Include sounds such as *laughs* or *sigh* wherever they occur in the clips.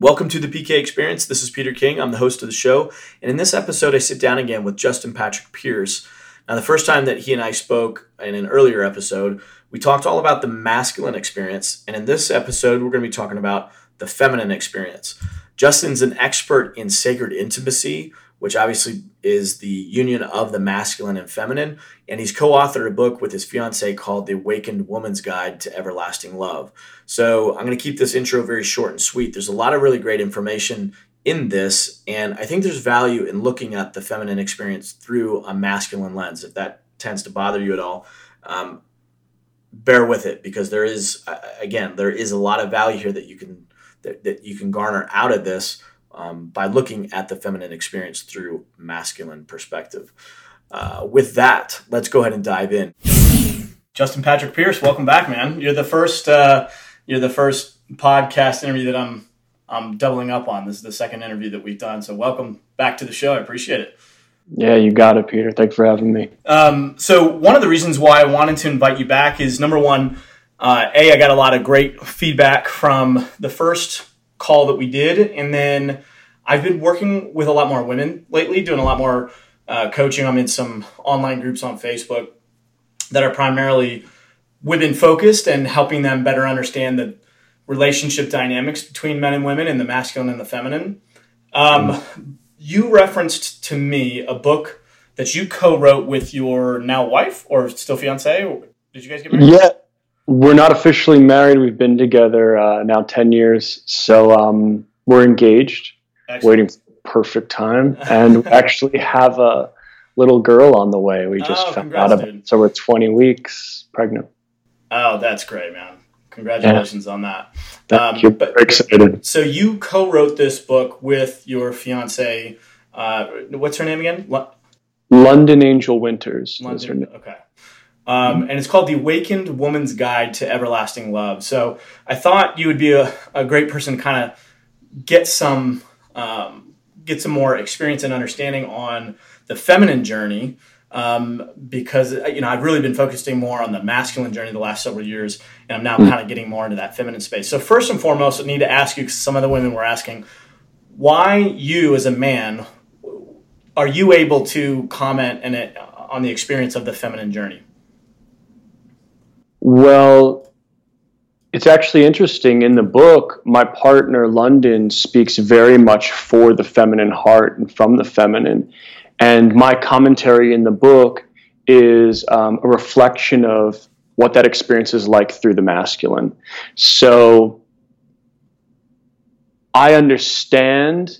Welcome to the PK Experience. This is Peter King. I'm the host of the show. And in this episode, I sit down again with Justin Patrick Pierce. Now, the first time that he and I spoke in an earlier episode, we talked all about the masculine experience. And in this episode, we're going to be talking about the feminine experience. Justin's an expert in sacred intimacy, which obviously is the union of the masculine and feminine. And he's co authored a book with his fiancee called The Awakened Woman's Guide to Everlasting Love. So I'm going to keep this intro very short and sweet. There's a lot of really great information in this. And I think there's value in looking at the feminine experience through a masculine lens. If that tends to bother you at all, um, bear with it because there is, again, there is a lot of value here that you can that, that you can garner out of this um, by looking at the feminine experience through masculine perspective. Uh, with that, let's go ahead and dive in. Justin Patrick Pierce, welcome back, man. You're the first. Uh, you're the first podcast interview that I'm I'm doubling up on. This is the second interview that we've done. So welcome back to the show. I appreciate it. Yeah, you got it, Peter. Thanks for having me. Um, so one of the reasons why I wanted to invite you back is number one, uh, a I got a lot of great feedback from the first call that we did, and then I've been working with a lot more women lately, doing a lot more uh, coaching. I'm in some online groups on Facebook that are primarily women focused and helping them better understand the relationship dynamics between men and women and the masculine and the feminine. Um, you referenced to me a book that you co-wrote with your now wife or still fiance. Did you guys get married? Yeah, we're not officially married. We've been together uh, now ten years, so um, we're engaged. Excellent. Waiting for perfect time, and we *laughs* actually have a little girl on the way. We just oh, found out about it. So we're twenty weeks pregnant. Oh, that's great, man. Congratulations yeah. on that. Thank um, you. But, excited. So you co-wrote this book with your fiance. Uh, what's her name again? L- London Angel Winters. London, okay. Um, and it's called The Awakened Woman's Guide to Everlasting Love. So I thought you would be a, a great person to kind of get some um, get some more experience and understanding on the feminine journey um, because uh, you know I've really been focusing more on the masculine journey the last several years, and I'm now mm. kind of getting more into that feminine space. So first and foremost, I need to ask you because some of the women were asking, why you as a man are you able to comment in it on the experience of the feminine journey? Well, it's actually interesting. In the book, my partner London speaks very much for the feminine heart and from the feminine. And my commentary in the book is um, a reflection of what that experience is like through the masculine. So I understand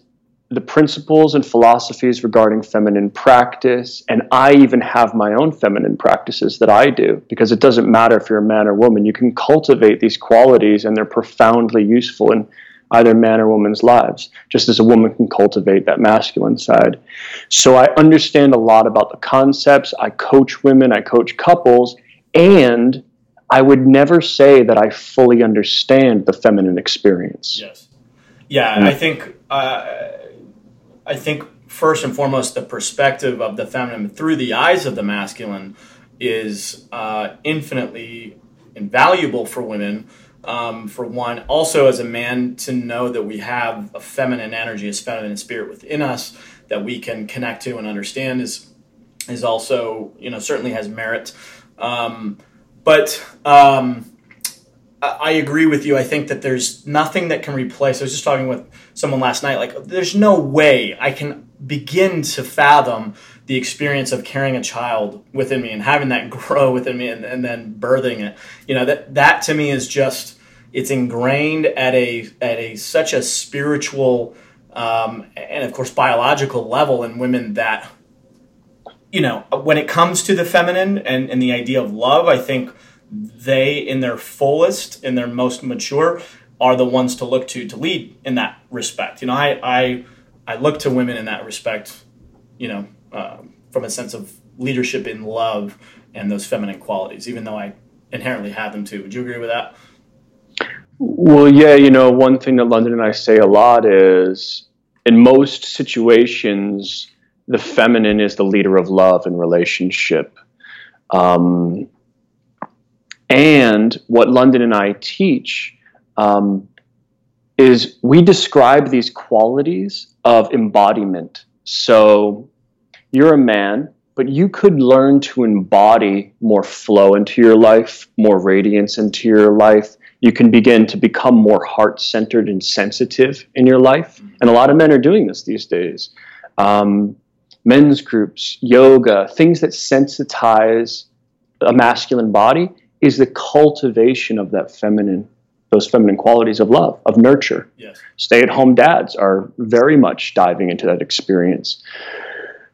the principles and philosophies regarding feminine practice, and I even have my own feminine practices that I do because it doesn't matter if you're a man or woman. You can cultivate these qualities, and they're profoundly useful in either man or woman's lives, just as a woman can cultivate that masculine side. So I understand a lot about the concepts. I coach women, I coach couples, and I would never say that I fully understand the feminine experience. Yes. Yeah, I think uh, I think first and foremost the perspective of the feminine through the eyes of the masculine is uh, infinitely invaluable for women um, for one. Also, as a man, to know that we have a feminine energy, a feminine spirit within us that we can connect to and understand is is also you know certainly has merit. Um, but um, I agree with you. I think that there's nothing that can replace. I was just talking with someone last night. Like, there's no way I can begin to fathom the experience of carrying a child within me and having that *laughs* grow within me and, and then birthing it. You know that that to me is just it's ingrained at a at a such a spiritual um, and of course biological level in women that you know when it comes to the feminine and, and the idea of love i think they in their fullest in their most mature are the ones to look to to lead in that respect. You know i i, I look to women in that respect you know uh, from a sense of leadership in love and those feminine qualities even though i inherently have them too. Would you agree with that? Well, yeah, you know, one thing that London and I say a lot is in most situations, the feminine is the leader of love and relationship. Um, and what London and I teach um, is we describe these qualities of embodiment. So you're a man, but you could learn to embody more flow into your life, more radiance into your life. You can begin to become more heart centered and sensitive in your life. And a lot of men are doing this these days. Um, men's groups, yoga, things that sensitize a masculine body is the cultivation of that feminine those feminine qualities of love, of nurture. Yes. Stay at home dads are very much diving into that experience.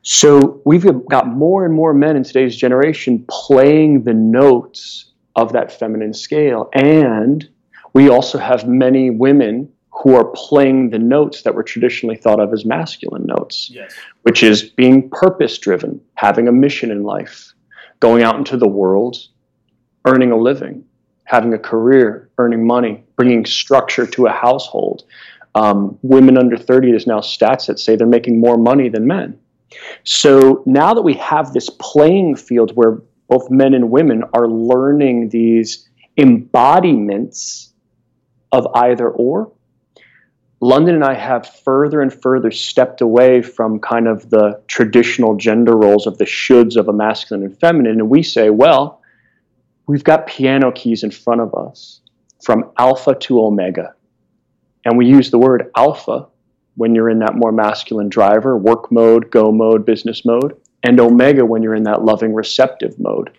So we've got more and more men in today's generation playing the notes of that feminine scale. And we also have many women who are playing the notes that were traditionally thought of as masculine notes, Yes. which is being purpose driven, having a mission in life, going out into the world, earning a living, having a career, earning money, bringing structure to a household. Um, women under 30, there's now stats that say they're making more money than men. So now that we have this playing field where both men and women are learning these embodiments of either or, London and I have further and further stepped away from kind of the traditional gender roles of the shoulds of a masculine and feminine. And we say, well, we've got piano keys in front of us from alpha to omega. And we use the word alpha when you're in that more masculine driver, work mode, go mode, business mode, and omega when you're in that loving receptive mode.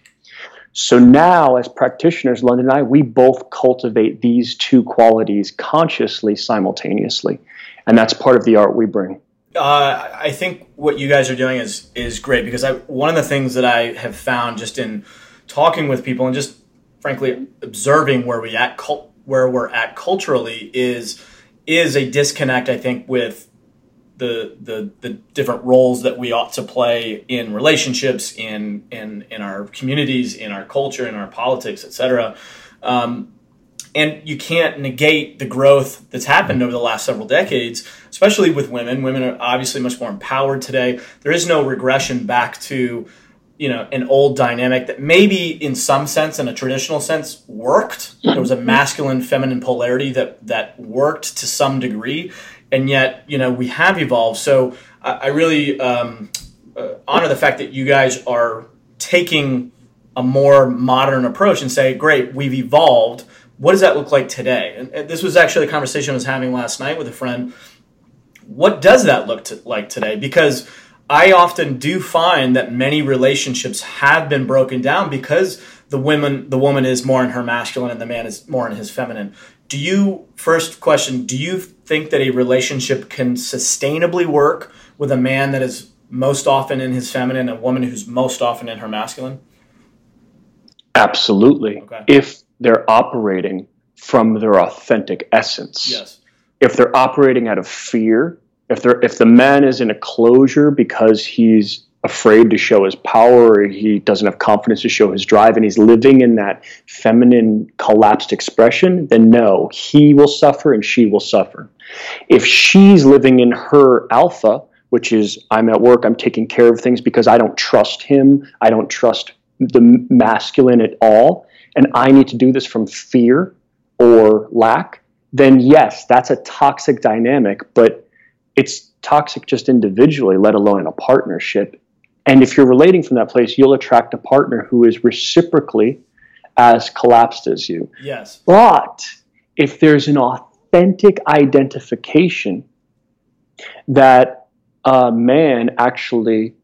So now, as practitioners, London and I, we both cultivate these two qualities consciously, simultaneously. And that's part of the art we bring. Uh, I think what you guys are doing is is great because I one of the things that I have found just in talking with people and just frankly observing where we at where we're at culturally is is a disconnect I think with the the the different roles that we ought to play in relationships in in in our communities in our culture in our politics etc um, and you can't negate the growth that's happened over the last several decades especially with women. Women are obviously much more empowered today. There is no regression back to you know an old dynamic that maybe in some sense in a traditional sense worked. There was a masculine feminine polarity that that worked to some degree. And yet you know we have evolved. So i, I really um, uh, honor the fact that you guys are taking a more modern approach and say great we've evolved. What does that look like today? And, and this was actually a conversation i was having last night with a friend. What does that look to, like today? Because I often do find that many relationships have been broken down because the woman the woman is more in her masculine and the man is more in his feminine. Do you first question, do you think that a relationship can sustainably work with a man that is most often in his feminine and a woman who's most often in her masculine? Absolutely. Okay. If they're operating from their authentic essence. Yes. If they're operating out of fear, if they're if the man is in a closure because he's afraid to show his power or he doesn't have confidence to show his drive and he's living in that feminine collapsed expression then no he will suffer and she will suffer. If she's living in her alpha which is i'm at work i'm taking care of things because i don't trust him i don't trust the masculine at all and i need to do this from fear or lack then yes that's a toxic dynamic but it's toxic just individually, let alone in a partnership. And if you're relating from that place, you'll attract a partner who is reciprocally as collapsed as you. Yes. But if there's an authentic identification that a man actually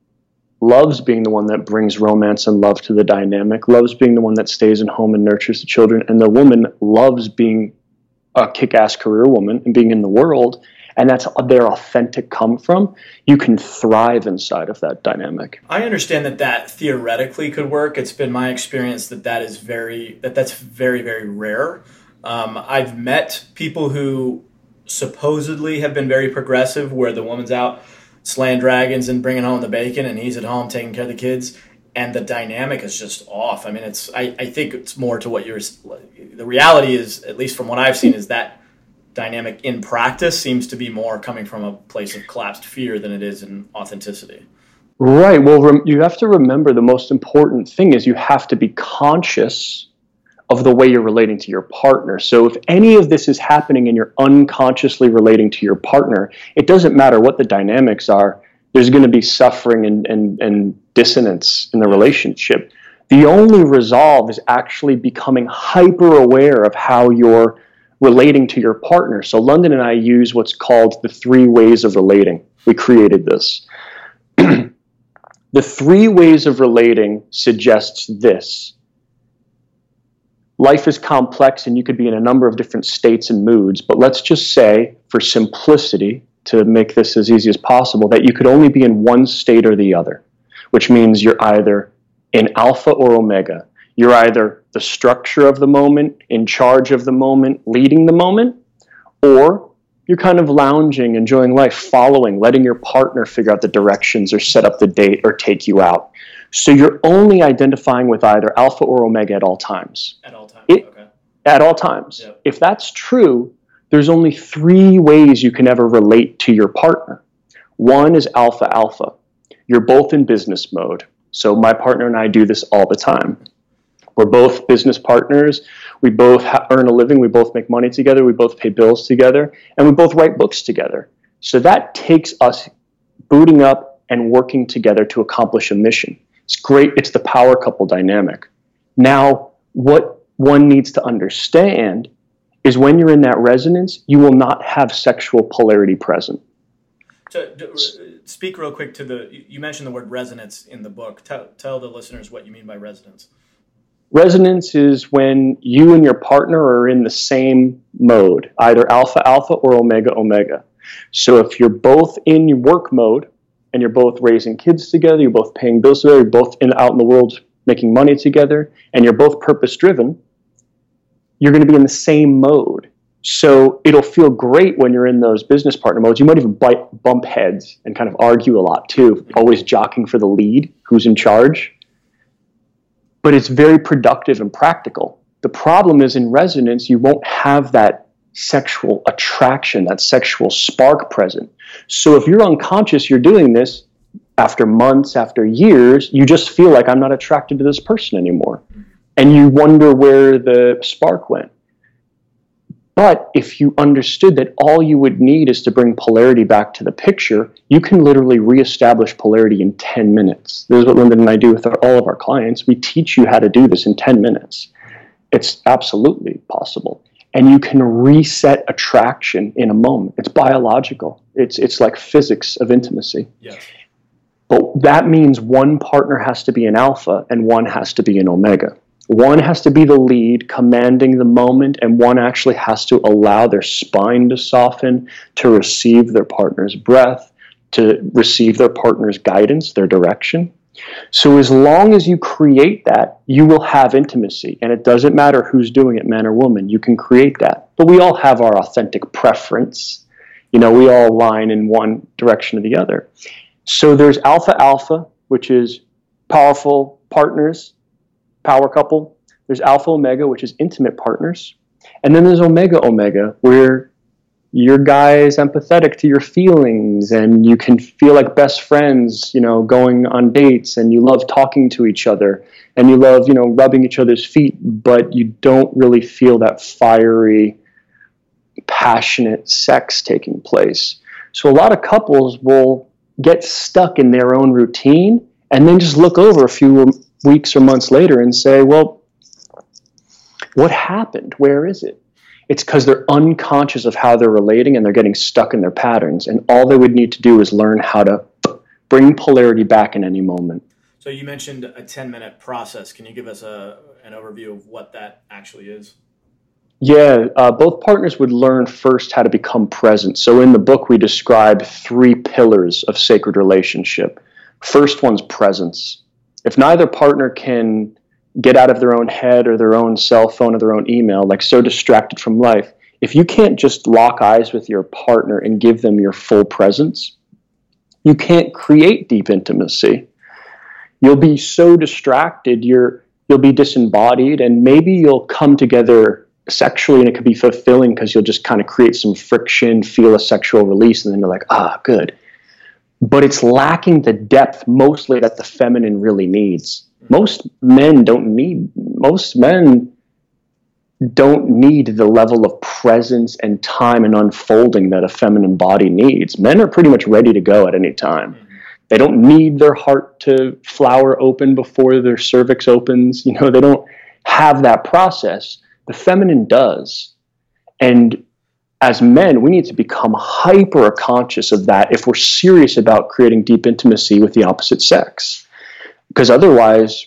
loves being the one that brings romance and love to the dynamic, loves being the one that stays in home and nurtures the children, and the woman loves being a kick ass career woman and being in the world, and that's their authentic come from, you can thrive inside of that dynamic. I understand that that theoretically could work. It's been my experience that that is very that that's very very rare. Um, I've met people who supposedly have been very progressive, where the woman's out slaying dragons and bringing home the bacon, and he's at home taking care of the kids, and the dynamic is just off. I mean, it's I, I think it's more to what you're. The reality is, at least from what I've seen, is that dynamic in practice seems to be more coming from a place of collapsed fear than it is in authenticity. Right. Well, rem- you have to remember the most important thing is you have to be conscious of the way you're relating to your partner. So if any of this is happening and you're unconsciously relating to your partner, it doesn't matter what the dynamics are, there's going to be suffering and, and, and dissonance in the relationship. The only resolve is actually becoming hyper aware of how you're relating to your partner. So London and I use what's called the three ways of relating. We created this. *clears throat* the three ways of relating suggests this life is complex and you could be in a number of different states and moods, but let's just say, for simplicity, to make this as easy as possible, that you could only be in one state or the other, which means you're either in alpha or omega. You're either the structure of the moment, in charge of the moment, leading the moment, or you're kind of lounging, enjoying life, following, letting your partner figure out the directions or set up the date or take you out. So you're only identifying with either alpha or omega at all times. At all times. It, okay. At all times. Yep. If that's true, there's only three ways you can ever relate to your partner. One is alpha alpha. You're both in business mode. So my partner and I do this all the time. We're both business partners. We both ha- earn a living. We both make money together. We both pay bills together. And we both write books together. So that takes us booting up and working together to accomplish a mission. It's great. It's the power couple dynamic. Now, what one needs to understand is when you're in that resonance, you will not have sexual polarity present. To, to, speak real quick to the, you mentioned the word resonance in the book. Tell, tell the listeners what you mean by resonance. Resonance is when you and your partner are in the same mode, either alpha alpha or omega omega. So if you're both in work mode, and you're both raising kids together, you're both paying bills together, you're both in, out in the world making money together, and you're both purpose driven, you're going to be in the same mode. So it'll feel great when you're in those business partner modes. You might even bite, bump heads and kind of argue a lot too, always jockeying for the lead, who's in charge. But it's very productive and practical. The problem is in resonance, you won't have that sexual attraction, that sexual spark present. So if you're unconscious, you're doing this after months, after years, you just feel like I'm not attracted to this person anymore. And you wonder where the spark went. But if you understood that all you would need is to bring polarity back to the picture, you can literally reestablish polarity in 10 minutes. This is what London and I do with our, all of our clients. We teach you how to do this in 10 minutes. It's absolutely possible and you can reset attraction in a moment. It's biological. It's it's like physics of intimacy. Yes. But that means one partner has to be an alpha and one has to be an omega. One has to be the lead, commanding the moment, and one actually has to allow their spine to soften, to receive their partner's breath, to receive their partner's guidance, their direction. So as long as you create that, you will have intimacy. And it doesn't matter who's doing it, man or woman, you can create that. But we all have our authentic preference. You know, we all align in one direction or the other. So there's alpha alpha, which is powerful partners, power couple. There's alpha omega, which is intimate partners. And then there's omega omega, where your guy is empathetic to your feelings and you can feel like best friends, you know, going on dates and you love talking to each other and you love, you know, rubbing each other's feet, but you don't really feel that fiery, passionate sex taking place. So a lot of couples will get stuck in their own routine and then just look over a few weeks or months later and say, well, what happened? Where is it? It's because they're unconscious of how they're relating and they're getting stuck in their patterns. And all they would need to do is learn how to bring polarity back in any moment. So you mentioned a 10 minute process. Can you give us a, an overview of what that actually is? Yeah, uh, both partners would learn first how to become present. So in the book, we describe three pillars of sacred relationship. First one's presence. If neither partner can get out of their own head or their own cell phone or their own email, like so distracted from life, if you can't just lock eyes with your partner and give them your full presence, you can't create deep intimacy. You'll be so distracted, you're you'll be disembodied, and maybe you'll come together sexually and it could be fulfilling because you'll just kind of create some friction, feel a sexual release, and then you're like, ah, good. But it's lacking the depth mostly that the feminine really needs most men don't need most men don't need the level of presence and time and unfolding that a feminine body needs. Men are pretty much ready to go at any time. They don't need their heart to flower open before their cervix opens. You know, they don't have that process. The feminine does. And as men, we need to become hyper conscious of that if we're serious about creating deep intimacy with the opposite sex. Because otherwise,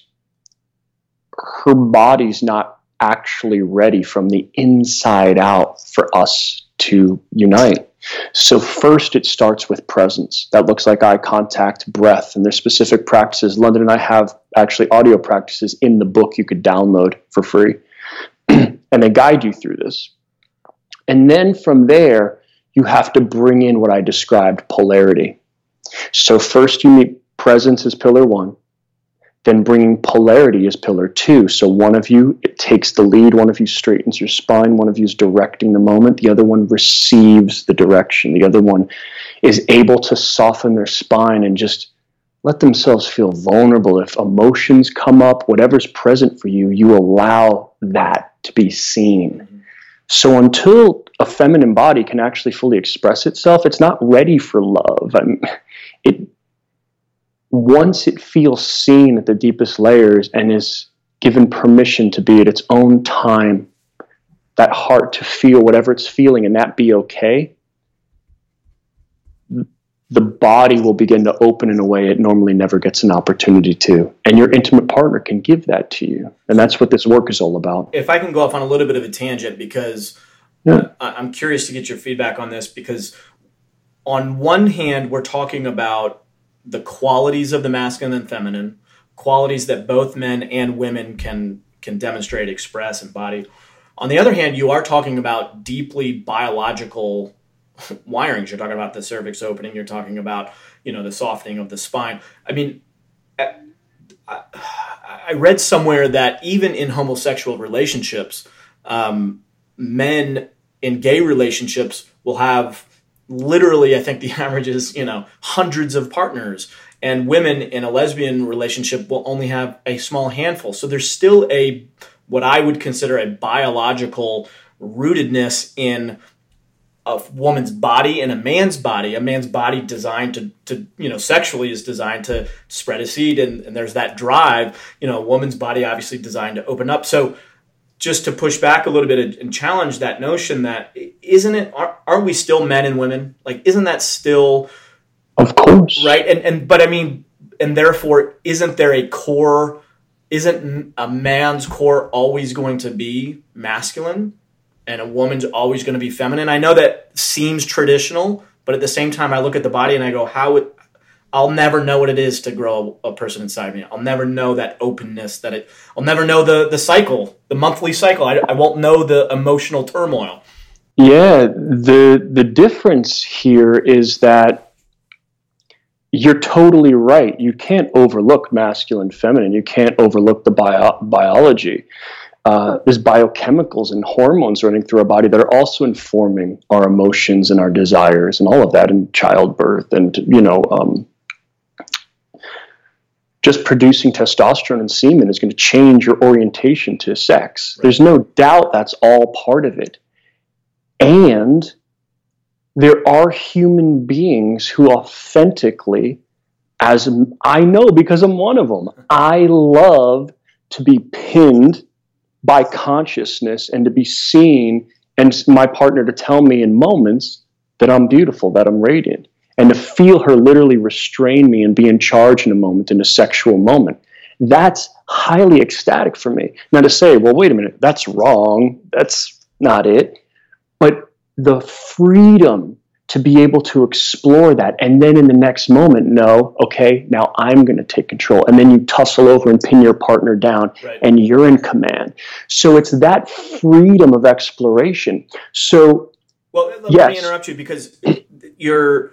her body's not actually ready from the inside out for us to unite. So, first, it starts with presence. That looks like eye contact, breath, and there's specific practices. London and I have actually audio practices in the book you could download for free. *clears throat* and they guide you through this. And then from there, you have to bring in what I described polarity. So, first, you meet presence as pillar one then bringing polarity as pillar two. So one of you it takes the lead, one of you straightens your spine, one of you is directing the moment, the other one receives the direction, the other one is able to soften their spine and just let themselves feel vulnerable. If emotions come up, whatever's present for you, you allow that to be seen. So until a feminine body can actually fully express itself, it's not ready for love. I mean, it once it feels seen at the deepest layers and is given permission to be at its own time, that heart to feel whatever it's feeling and that be okay, the body will begin to open in a way it normally never gets an opportunity to. And your intimate partner can give that to you. And that's what this work is all about. If I can go off on a little bit of a tangent, because yeah. I'm curious to get your feedback on this, because on one hand, we're talking about the qualities of the masculine and feminine, qualities that both men and women can can demonstrate, express, and embody. On the other hand, you are talking about deeply biological wirings. You're talking about the cervix opening. You're talking about you know the softening of the spine. I mean, I read somewhere that even in homosexual relationships, um, men in gay relationships will have literally, I think the *laughs* average is, you know, hundreds of partners. And women in a lesbian relationship will only have a small handful. So there's still a, what I would consider a biological rootedness in a woman's body and a man's body. A man's body designed to, to you know, sexually is designed to spread a seed, and, and there's that drive. You know, a woman's body obviously designed to open up. So just to push back a little bit and challenge that notion that isn't it aren't we still men and women like isn't that still of course right and and but i mean and therefore isn't there a core isn't a man's core always going to be masculine and a woman's always going to be feminine i know that seems traditional but at the same time i look at the body and i go how it I'll never know what it is to grow a, person inside me. I'll never know that openness that it, I'll never know the, the cycle, the monthly cycle. I, I won't know the emotional turmoil. Yeah. The, the difference here is that you're totally right. You can't overlook masculine, feminine. You can't overlook the bio- biology. Uh, there's biochemicals and hormones running through our body that are also informing our emotions and our desires and all of that in childbirth and you know um, just producing testosterone and semen is going to change your orientation to sex. Right. There's no doubt that's all part of it. And there are human beings who authentically, as I know because I'm one of them, *laughs* I love to be pinned by consciousness and to be seen and my partner to tell me in moments that I'm beautiful, that I'm radiant and to feel her literally restrain me and be in charge in a moment, in a sexual moment. That's highly ecstatic for me. Now, to say, well, wait a minute, that's wrong, that's not it. But the freedom to be able to explore that and then in the next moment know, okay, now I'm going to take control. And then you tussle over and pin your partner down right. and you're in command. So it's that freedom of exploration. So, well, let yes. me interrupt you because you're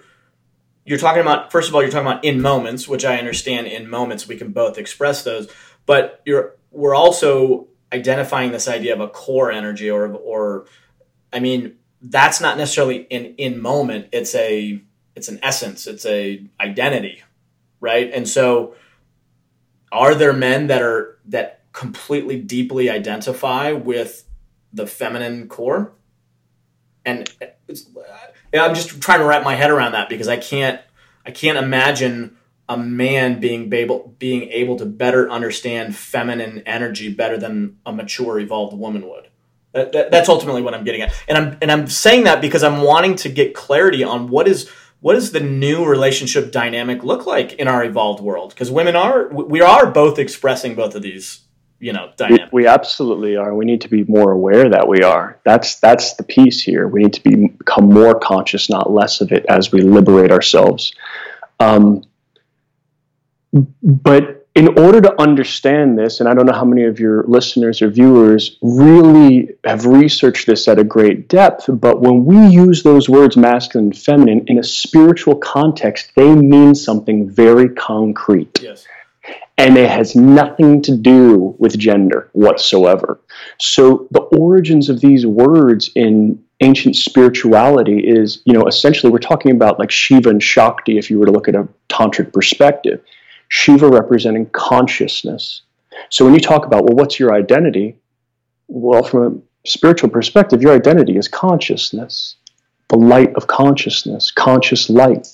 you're talking about first of all you're talking about in moments which i understand in moments we can both express those but you're we're also identifying this idea of a core energy or or i mean that's not necessarily in in moment it's a it's an essence it's a identity right and so are there men that are that completely deeply identify with the feminine core, and uh, I'm just trying to wrap my head around that because I can't I can't imagine a man being able being able to better understand feminine energy better than a mature evolved woman would. That, that, that's ultimately what I'm getting at, and I'm and I'm saying that because I'm wanting to get clarity on what is what does the new relationship dynamic look like in our evolved world? Because women are we are both expressing both of these you know dynamics. We, we, absolutely are. We need to be more aware that we are. That's that's the piece here. We need to be, become more conscious, not less of it, as we liberate ourselves. Um, but in order to understand this, and I don't know how many of your listeners or viewers really have researched this at a great depth, but when we use those words masculine and feminine in a spiritual context, they mean something very concrete. Yes. And it has nothing to do with gender whatsoever. So the origins of these words in ancient spirituality is, you know, essentially we're talking about like Shiva and Shakti if you were to look at a tantric perspective Shiva representing consciousness. So when you talk about, well, what's your identity? Well, from a spiritual perspective, your identity is consciousness, the light of consciousness, conscious light.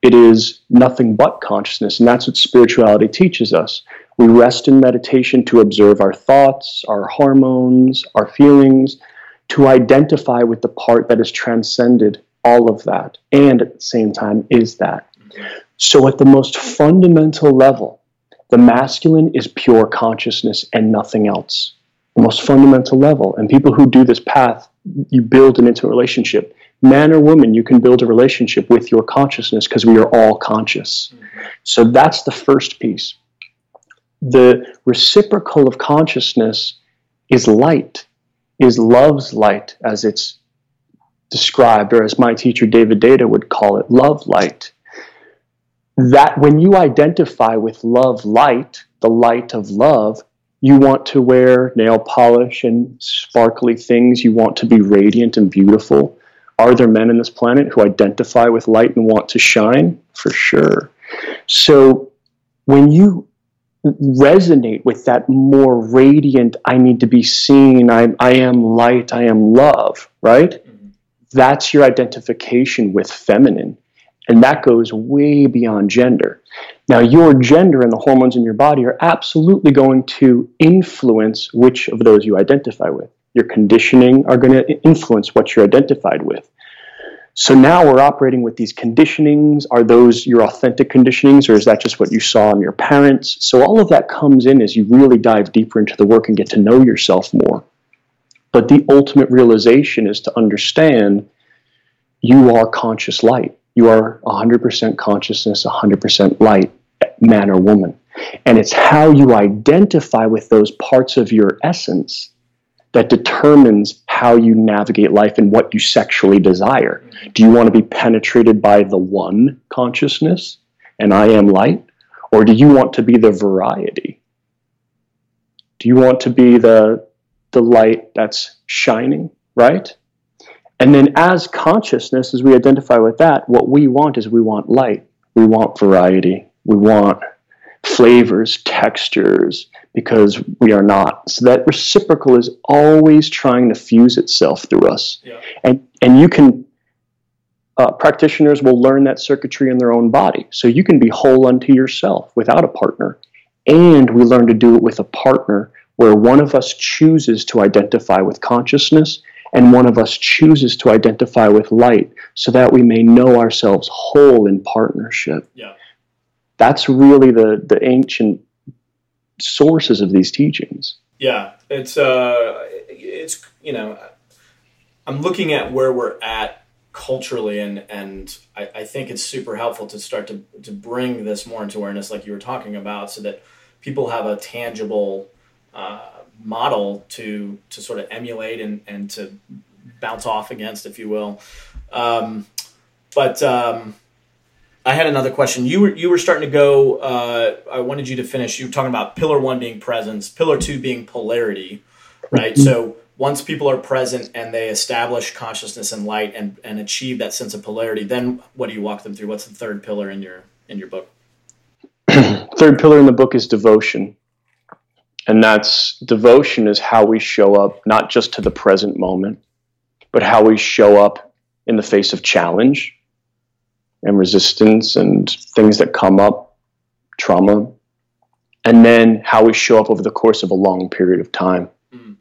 It is nothing but consciousness, and that's what spirituality teaches us. We rest in meditation to observe our thoughts, our hormones, our feelings, to identify with the part that has transcended all of that, and at the same time is that. So, at the most fundamental level, the masculine is pure consciousness and nothing else. The most fundamental level. And people who do this path, you build an intimate relationship. Man or woman, you can build a relationship with your consciousness because we are all conscious. So, that's the first piece. The reciprocal of consciousness is light, is love's light, as it's described, or as my teacher David Deida would call it, love light that when you identify with love light, the light of love, you want to wear nail polish and sparkly things. You want to be radiant and beautiful. Are there men in this planet who identify with light and want to shine? For sure. So when you resonate with that more radiant, I need to be seen, I, I am light, I am love, right? Mm-hmm. That's your identification with feminine. And that goes way beyond gender. Now, your gender and the hormones in your body are absolutely going to influence which of those you identify with. Your conditioning are going to influence what you're identified with. So now we're operating with these conditionings. Are those your authentic conditionings, or is that just what you saw in your parents? So all of that comes in as you really dive deeper into the work and get to know yourself more. But the ultimate realization is to understand you are conscious light you are 100% consciousness, 100% light, man or woman. And it's how you identify with those parts of your essence that determines how you navigate life and what you sexually desire. Do you want to be penetrated by the one consciousness and I am light? Or do you want to be the variety? Do you want to be the, the light that's shining, right? And then, as consciousness, as we identify with that, what we want is we want light, we want variety, we want flavors, textures, because we are not. So that reciprocal is always trying to fuse itself through us. Yeah. And and you can uh, practitioners will learn that circuitry in their own body. So you can be whole unto yourself without a partner. And we learn to do it with a partner where one of us chooses to identify with consciousness and one of us chooses to identify with light so that we may know ourselves whole in partnership. Yeah. That's really the, the ancient sources of these teachings. Yeah, it's uh, it's you know, I'm looking at where we're at culturally, and and I, I think it's super helpful to start to to bring this more into awareness, like you were talking about, so that people have a tangible uh, model to to sort of emulate and, and to bounce off against, if you will. Um, but um, I had another question. You were you were starting to go. Uh, I wanted you to finish. You were talking about pillar one being presence, pillar two being polarity, right? Mm-hmm. So once people are present and they establish consciousness and light and, and achieve that sense of polarity, then what do you walk them through? What's the third pillar in your in your book? *clears throat* third pillar in the book is devotion And that's devotion is how we show up not just to the present moment, but how we show up in the face of challenge and resistance and things that come up, trauma, and then how we show up over the course of a long period of time. Mm.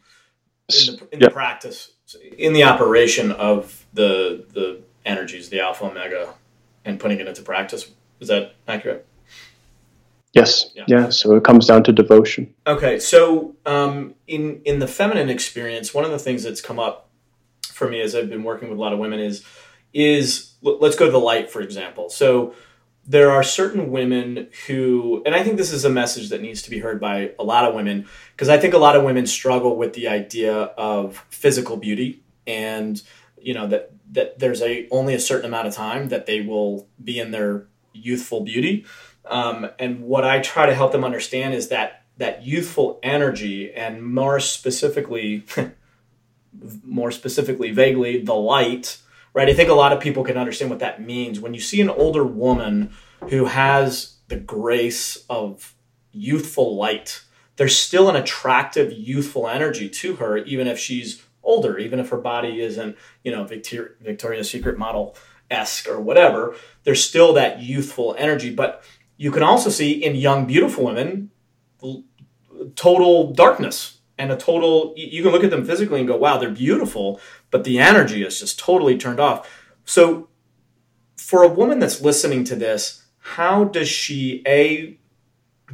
In, the, in the practice, in the operation of the the energies, the alpha omega, and putting it into practice. Is that accurate? Yes. Yeah. yeah. So it comes down to devotion. Okay. So um, in in the feminine experience, one of the things that's come up for me as I've been working with a lot of women is is let's go to the light for example. So there are certain women who, and I think this is a message that needs to be heard by a lot of women, because I think a lot of women struggle with the idea of physical beauty and you know that that there's a only a certain amount of time that they will be in their youthful beauty um, and what i try to help them understand is that that youthful energy and more specifically *laughs* more specifically vaguely the light right i think a lot of people can understand what that means when you see an older woman who has the grace of youthful light there's still an attractive youthful energy to her even if she's older, even if her body isn't, you know, Victor- Victoria's Secret model esque or whatever, there's still that youthful energy. But you can also see in young, beautiful women, total darkness and a total, you can look at them physically and go, wow, they're beautiful, but the energy is just totally turned off. So for a woman that's listening to this, how does she, A,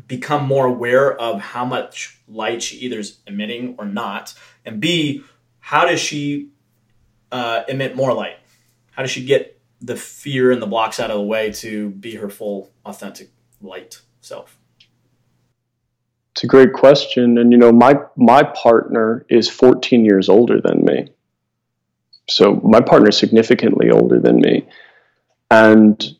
become more aware of how much light she either is emitting or not, and B, how does she uh, emit more light? How does she get the fear and the blocks out of the way to be her full, authentic light self? It's a great question, and you know, my my partner is 14 years older than me, so my partner is significantly older than me, and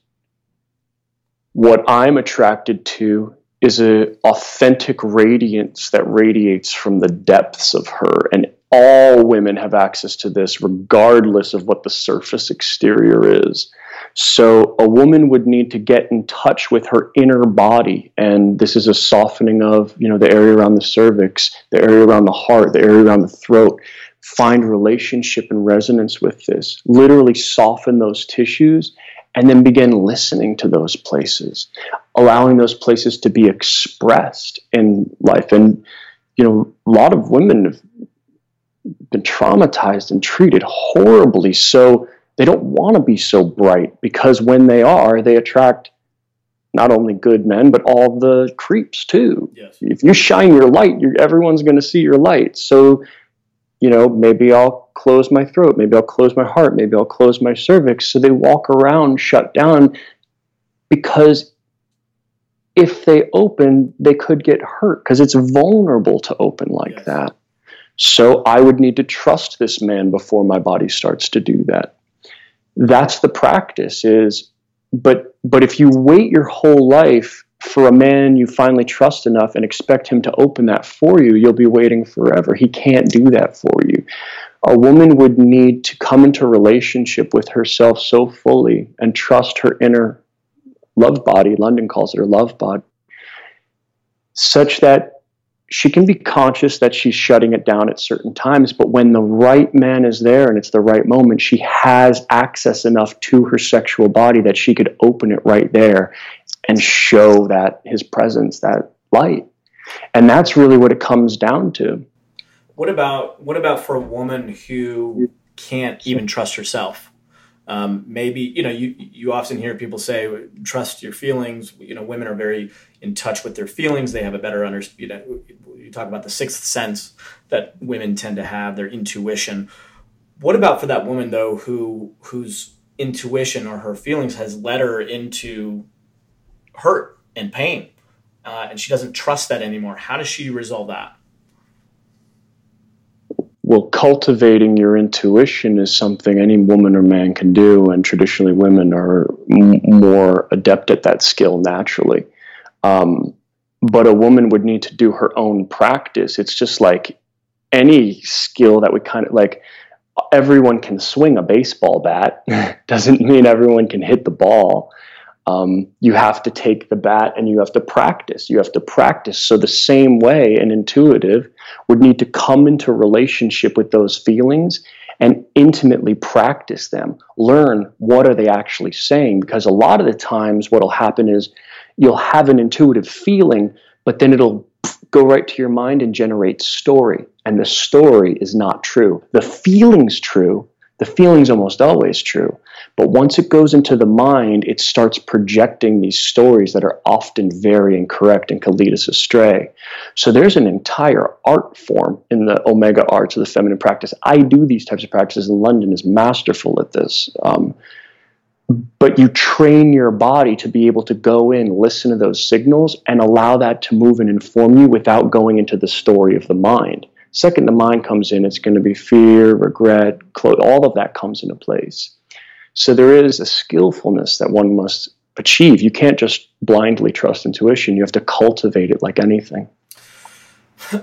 what I'm attracted to is a authentic radiance that radiates from the depths of her. And all women have access to this, regardless of what the surface exterior is. So a woman would need to get in touch with her inner body, and this is a softening of you know the area around the cervix, the area around the heart, the area around the throat. Find relationship and resonance with this. Literally soften those tissues, and then begin listening to those places, allowing those places to be expressed in life. And you know, a lot of women have been traumatized and treated horribly. So they don't want to be so bright because when they are, they attract not only good men, but all the creeps too. Yes. If you shine your light, everyone's going to see your light. So, you know, maybe I'll close my throat, maybe I'll close my heart, maybe I'll close my cervix. So they walk around shut down because if they open, they could get hurt because it's vulnerable to open like yes. that. So I would need to trust this man before my body starts to do that. That's the practice is but but if you wait your whole life for a man you finally trust enough and expect him to open that for you, you'll be waiting forever. He can't do that for you. A woman would need to come into relationship with herself so fully and trust her inner love body, London calls it her love body, such that she can be conscious that she's shutting it down at certain times, but when the right man is there and it's the right moment, she has access enough to her sexual body that she could open it right there and show that his presence, that light. And that's really what it comes down to. What about what about for a woman who can't even trust herself? Um, maybe you know you you often hear people say trust your feelings. You know, women are very in touch with their feelings. They have a better under you know you talk about the sixth sense that women tend to have their intuition. What about for that woman though who whose intuition or her feelings has led her into hurt and pain, uh, and she doesn't trust that anymore? How does she resolve that? Well, cultivating your intuition is something any woman or man can do, and traditionally women are m- more adept at that skill naturally. Um, but a woman would need to do her own practice. It's just like any skill that we kind of like. Everyone can swing a baseball bat. *laughs* Doesn't mean everyone can hit the ball. Um, you have to take the bat and you have to practice. You have to practice. So, the same way an intuitive would need to come into relationship with those feelings and intimately practice them. Learn what are they actually saying because a lot of the times what'll happen is you'll have an intuitive feeling, but then it'll go right to your mind and generate story. And the story is not true. The feeling's true, the feeling's almost always true. But once it goes into the mind, it starts projecting these stories that are often very incorrect and can lead us astray. So there's an entire art form in the Omega arts of the feminine practice. I do these types of practices, and London is masterful at this. Um, but you train your body to be able to go in, listen to those signals, and allow that to move and inform you without going into the story of the mind. Second, the mind comes in, it's going to be fear, regret, all of that comes into place. So there is a skillfulness that one must achieve. You can't just blindly trust intuition, you have to cultivate it like anything.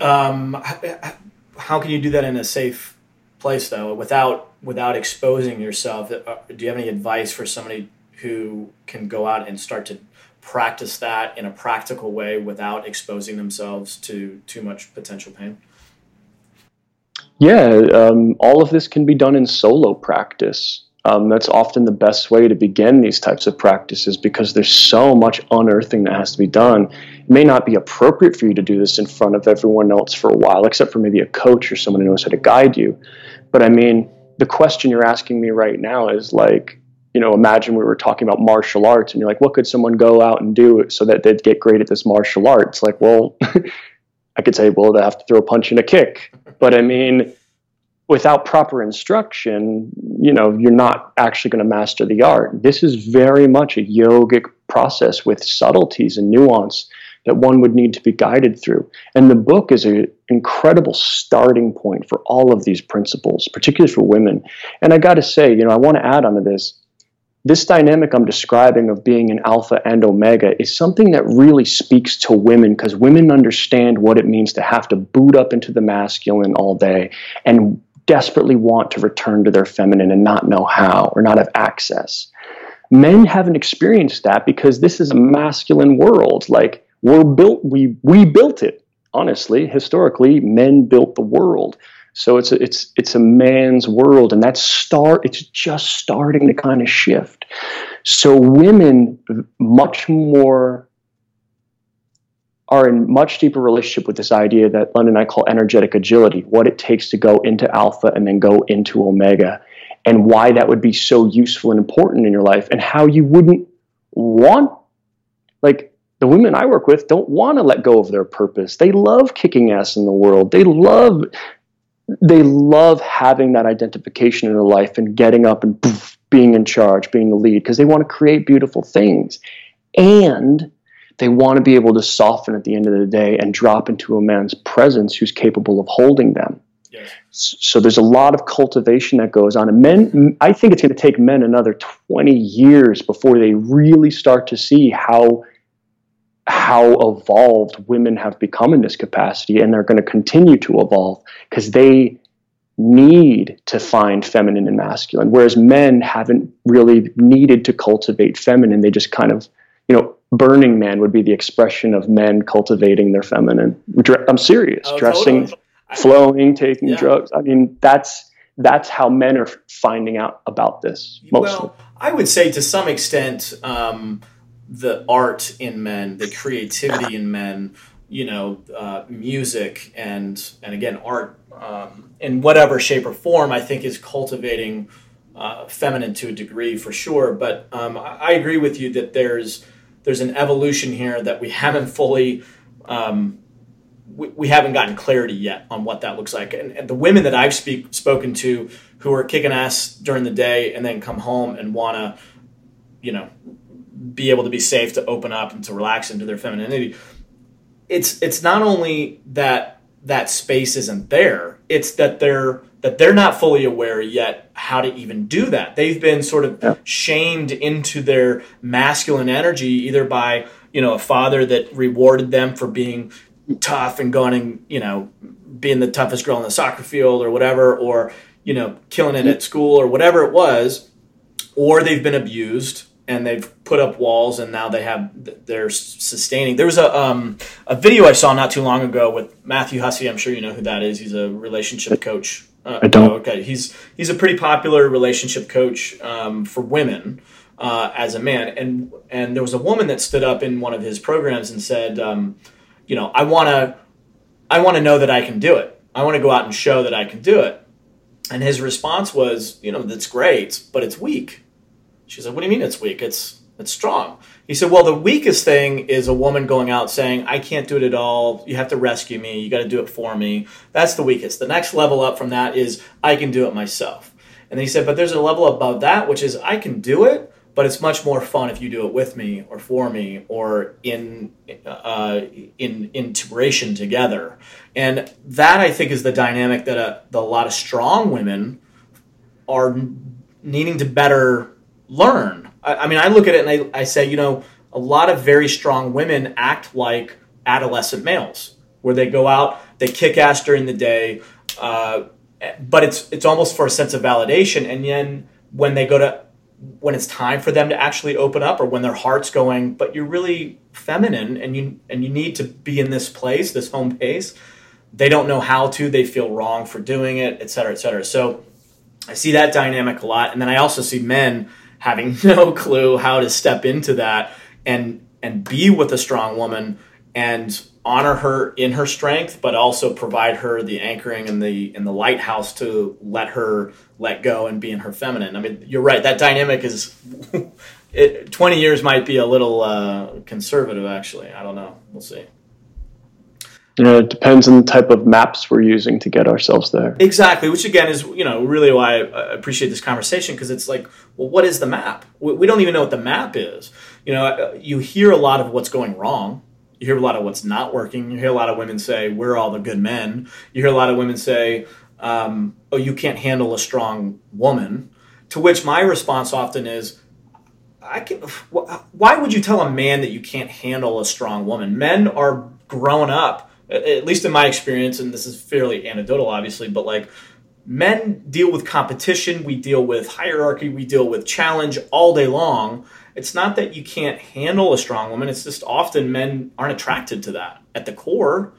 Um, how can you do that in a safe place, though, without without exposing yourself? Uh, do you have any advice for somebody who can go out and start to practice that in a practical way without exposing themselves to too much potential pain? Yeah, um, all of this can be done in solo practice. Um, that's often the best way to begin these types of practices because there's so much unearthing that has to be done. It may not be appropriate for you to do this in front of everyone else for a while, except for maybe a coach or someone who knows how to guide you. But I mean, the question you're asking me right now is like, you know, imagine we were talking about martial arts and you're like, what could someone go out and do so that they'd get great at this martial arts? Like, well, *laughs* I could say, well, they have to throw a punch and a kick. But I mean, without proper instruction, you know, you're not actually going to master the art. This is very much a yogic process with subtleties and nuance that one would need to be guided through. And the book is an incredible starting point for all of these principles, particularly for women. And I got to say, you know, I want to add onto this this dynamic I'm describing of being an alpha and omega is something that really speaks to women because women understand what it means to have to boot up into the masculine all day and desperately want to return to their feminine and not know how or not have access. Men haven't experienced that because this is a masculine world. Like we're built, we we built it. Honestly, historically, men built the world. So it's a, it's it's a man's world, and that's start. It's just starting to kind of shift. So women much more are in much deeper relationship with this idea that London and I call energetic agility, what it takes to go into alpha and then go into omega, and why that would be so useful and important in your life, and how you wouldn't want, like, the women I work with don't want to let go of their purpose. They love kicking ass in the world. They love they love having that identification in their life and getting up and poof, being in charge, being the lead, because they want to create beautiful things. And they want to be able to soften at the end of the day and drop into a man's presence who's capable of holding them. Yes. So there's a lot of cultivation that goes on. And men, I think it's going to take men another 20 years before they really start to see how how evolved women have become in this capacity, and they're going to continue to evolve because they need to find feminine and masculine, whereas men haven't really needed to cultivate feminine. They just kind of, you know, Burning Man would be the expression of men cultivating their feminine. I'm serious, oh, dressing, totally. flowing, taking yeah. drugs. I mean, that's that's how men are finding out about this. Mostly. Well, I would say to some extent. Um, the art in men, the creativity in men, you know, uh, music and and again art um, in whatever shape or form, I think is cultivating uh, feminine to a degree for sure. But um, I, agree with you that there's there's an evolution here that we haven't fully. Um, we, we haven't gotten clarity yet on what that looks like, and, and the women that I've speak, spoken to who are kicking ass during the day and then come home and want to, you know, be able to be safe to open up and to relax into their femininity it's it's not only that that space isn't there it's that they're that they're not fully aware yet how to even do that they've been sort of yeah. shamed into their masculine energy either by you know a father that rewarded them for being tough and going you know being the toughest girl on the soccer field or whatever or you know killing it at mm. school or whatever it was or they've been abused and they've put up walls and now they have they're sustaining. There was a um, a video i saw not too long ago with matthew hussey. I'm sure you know who that is. He's a relationship coach. Uh, i don't. oh, okay. He's he's a pretty popular relationship coach um, for women uh, as a man. And and there was a woman that stood up in one of his programs and said um, you know i want to i want to know that i can do it. I want to go out and show that i can do it. And his response was you know that's great but it's weak she said, "What do you mean it's weak? It's it's strong." He said, "Well, the weakest thing is a woman going out saying, "I can't do it at all. You have to rescue me. You got to do it for me." That's the weakest. The next level up from that is, "I can do it myself." And he said, "But there's a level above that, which is I can do it, but it's much more fun if you do it with me or for me or in uh, in integration together." And that I think is the dynamic that a, the, a lot of strong women are needing to better learn. I, I mean, I look at it and I, I say, you know, a lot of very strong women act like adolescent males, where they go out, they kick ass during the day, uh, but it's it's almost for a sense of validation. And then when they go to when it's time for them to actually open up, or when their heart's going, but you're really feminine and you and you need to be in this place, this home base. They don't know how to. They feel wrong for doing it, et cetera, et cetera. So I see that dynamic a lot, and then I also see men having *laughs* no clue how to step into that and and be with a strong woman and honor her in her strength but also provide her the anchoring and the and the lighthouse to let her let go and be in her feminine. I mean you're right that dynamic is *laughs* it, 20 years might be a little uh, conservative actually. I don't know. We'll see you know, it depends on the type of maps we're using to get ourselves there. Exactly, which again is you know really why I appreciate this conversation because it's like, well, what is the map? We don't even know what the map is. You know, uh, you hear a lot of what's going wrong. You hear a lot of what's not working. You hear a lot of women say, "We're all the good men." You hear a lot of women say, um, "Oh, you can't handle a strong woman." To which my response often is, I can. Why would you tell a man that you can't handle a strong woman? Men are grown up at least in my experience, and this is fairly anecdotal, obviously, but like men deal with competition, we deal with hierarchy, we deal with challenge all day long. It's not that you can't handle a strong woman, it's just often men aren't attracted to that. At the core,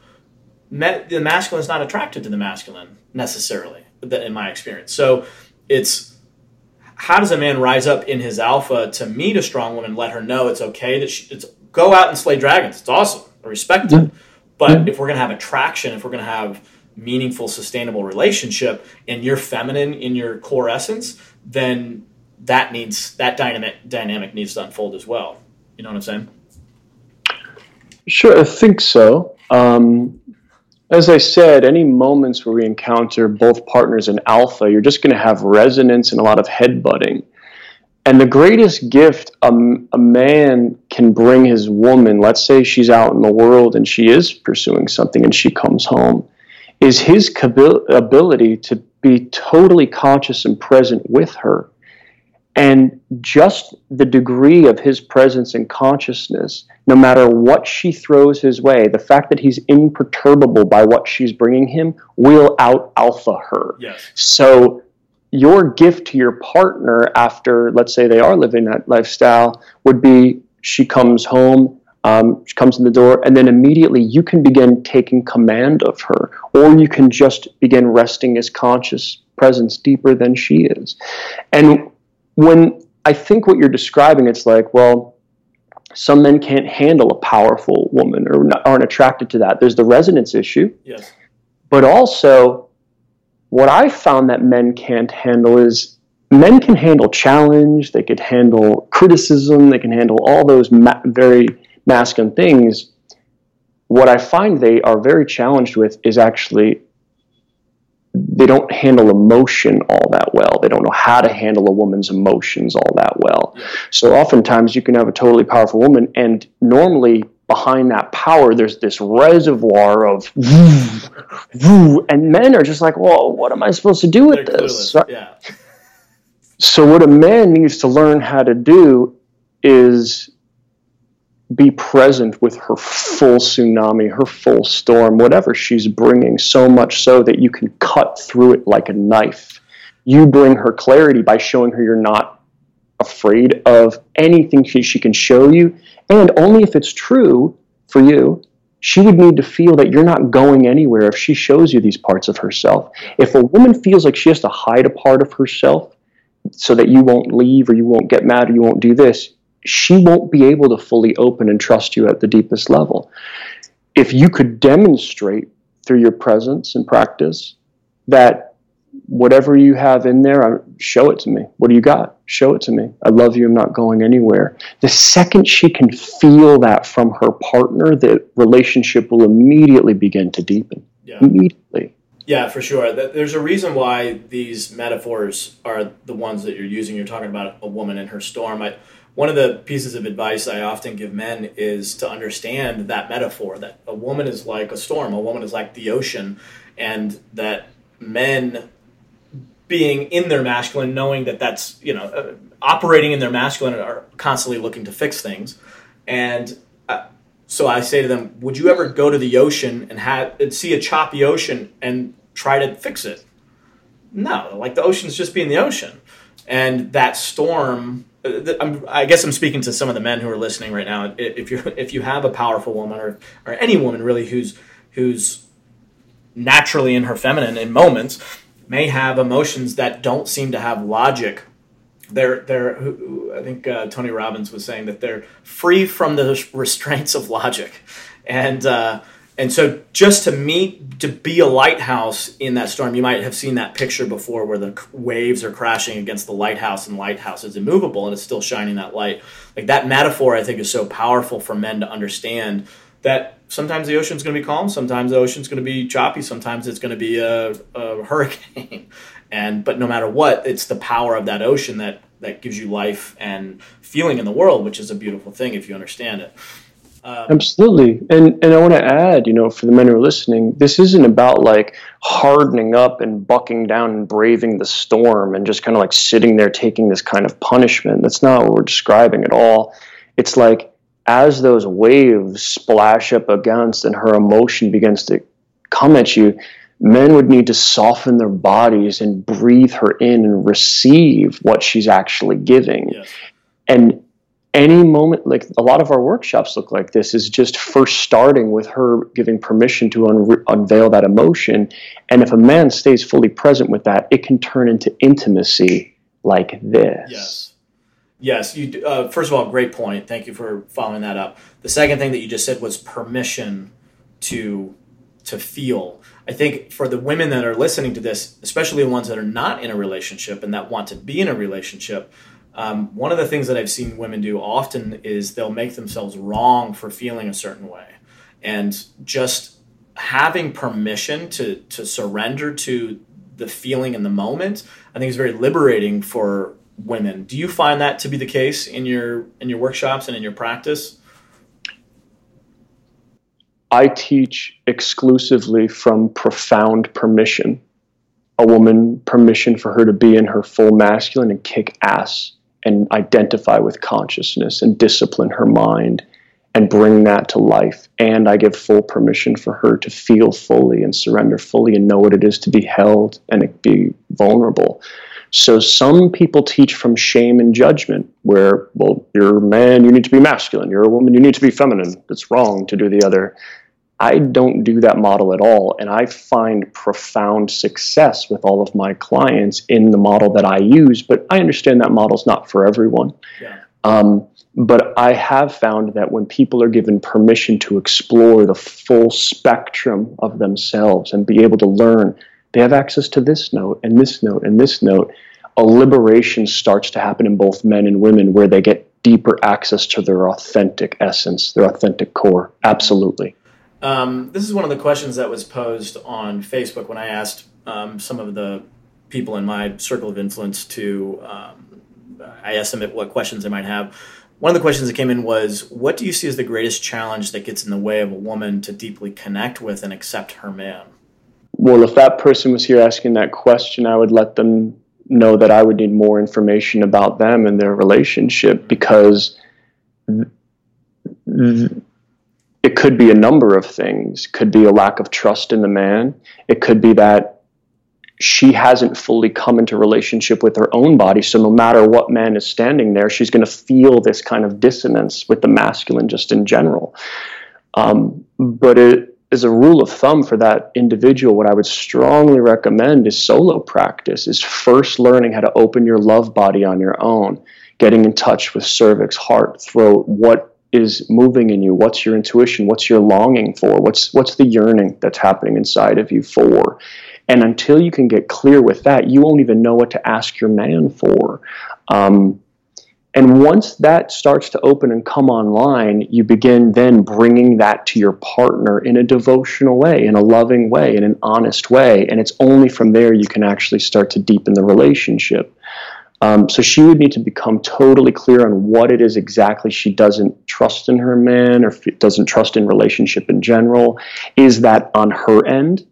the masculine is not attracted to the masculine necessarily, in my experience. So it's how does a man rise up in his alpha to meet a strong woman, let her know it's okay that she, it's go out and slay dragons. It's awesome. I respect it. But mm-hmm. if we're going to have attraction, if we're going to have meaningful, sustainable relationship, and you're feminine in your core essence, then that needs that dynamic dynamic needs to unfold as well. You know what I'm saying? Sure, I think so. Um, as I said, any moments where we encounter both partners in alpha, you're just going to have resonance and a lot of headbutting. And the greatest gift a, a man can bring his woman, let's say she's out in the world and she is pursuing something and she comes home, is his ability to be totally conscious and present with her. And just the degree of his presence and consciousness, no matter what she throws his way, the fact that he's imperturbable by what she's bringing him will out alpha her. Yes. So your gift to your partner after, let's say they are living that lifestyle, would be she comes home, um, she comes in the door, and then immediately you can begin taking command of her, or you can just begin resting as conscious presence deeper than she is. And when I think what you're describing, it's like, well, some men can't handle a powerful woman or aren't attracted to that. There's the resonance issue. Yes. But also, what I found that men can't handle is men can handle challenge, they could handle criticism, they can handle all those ma- very masculine things. What I find they are very challenged with is actually they don't handle emotion all that well. They don't know how to handle a woman's emotions all that well. So oftentimes you can have a totally powerful woman, and normally behind that power, there's this reservoir of woo, woo, and men are just like, well, what am I supposed to do with They're this? So, yeah. so, what a man needs to learn how to do is be present with her full tsunami, her full storm, whatever she's bringing, so much so that you can cut through it like a knife. You bring her clarity by showing her you're not afraid of anything she, she can show you. And only if it's true for you, she would need to feel that you're not going anywhere if she shows you these parts of herself. If a woman feels like she has to hide a part of herself so that you won't leave or you won't get mad or you won't do this, she won't be able to fully open and trust you at the deepest level. If you could demonstrate through your presence and practice that whatever you have in there, show it to me. What do you got? Show it to me. I love you. I'm not going anywhere. The second she can feel that from her partner, the relationship will immediately begin to deepen. Yeah. Immediately. Yeah, for sure. There's a reason why these metaphors are the ones that you're using. You're talking about a woman in her storm. I, one of the pieces of advice I often give men is to understand that metaphor that a woman is like a storm, a woman is like the ocean, and that men being in their masculine, knowing that that's you know uh, operating in their masculine and are constantly looking to fix things, and uh, so I say to them, would you ever go to the ocean and have and see a choppy ocean and try to fix it? No, like the ocean's just being the ocean, and that storm. Uh, I guess I'm speaking to some of the men who are listening right now. If you if you have a powerful woman or or any woman really who's who's naturally in her feminine in moments may have emotions that don't seem to have logic. They're, they're I think uh, Tony Robbins was saying that they're free from the *laughs* restraints of logic. And, uh, and so just to meet, to be a lighthouse in that storm, you might have seen that picture before where the waves are crashing against the lighthouse and the lighthouse is immovable and it's still shining that light. Like that metaphor, I think is so powerful for men to understand that sometimes the ocean's going to be calm, sometimes the ocean's going to be choppy, sometimes it's going to be a, a hurricane. *laughs* And but no matter what, it's the power of that ocean that that gives you life and feeling in the world, which is a beautiful thing if you understand it. Um, Absolutely, and and I want to add, you know, for the men who are listening, this isn't about like hardening up and bucking down and braving the storm and just kind of like sitting there taking this kind of punishment. That's not what we're describing at all. It's like as those waves splash up against and her emotion begins to come at you, men would need to soften their bodies and breathe her in and receive what she's actually giving. Yes. And any moment, like a lot of our workshops look like this, is just first starting with her giving permission to un- unveil that emotion. And if a man stays fully present with that, it can turn into intimacy like this. Yes. Yes, you. Uh, first of all, great point. Thank you for following that up. The second thing that you just said was permission to to feel. I think for the women that are listening to this, especially the ones that are not in a relationship and that want to be in a relationship, um, one of the things that I've seen women do often is they'll make themselves wrong for feeling a certain way, and just having permission to to surrender to the feeling in the moment, I think is very liberating for women. Do you find that to be the case in your in your workshops and in your practice? I teach exclusively from profound permission. A woman permission for her to be in her full masculine and kick ass and identify with consciousness and discipline her mind and bring that to life. And I give full permission for her to feel fully and surrender fully and know what it is to be held and be vulnerable. So some people teach from shame and judgment, where, well, you're a man, you need to be masculine. You're a woman, you need to be feminine. It's wrong to do the other. I don't do that model at all. And I find profound success with all of my clients in the model that I use. But I understand that model's not for everyone. Yeah. Um, but I have found that when people are given permission to explore the full spectrum of themselves and be able to learn they have access to this note and this note and this note. A liberation starts to happen in both men and women where they get deeper access to their authentic essence, their authentic core. Absolutely. Um, this is one of the questions that was posed on Facebook when I asked um, some of the people in my circle of influence to, um, I asked them what questions they might have. One of the questions that came in was, What do you see as the greatest challenge that gets in the way of a woman to deeply connect with and accept her man? Well, if that person was here asking that question, I would let them know that I would need more information about them and their relationship because it could be a number of things. Could be a lack of trust in the man. It could be that she hasn't fully come into relationship with her own body. So no matter what man is standing there, she's going to feel this kind of dissonance with the masculine just in general. Um, but it, as a rule of thumb for that individual, what I would strongly recommend is solo practice, is first learning how to open your love body on your own, getting in touch with cervix, heart, throat, what is moving in you, what's your intuition, what's your longing for, what's what's the yearning that's happening inside of you for and until you can get clear with that, you won't even know what to ask your man for. Um, and once that starts to open and come online, you begin then bringing that to your partner in a devotional way, in a loving way, in an honest way. And it's only from there you can actually start to deepen the relationship. Um, so she would need to become totally clear on what it is exactly she doesn't trust in her man or doesn't trust in relationship in general. Is that on her end?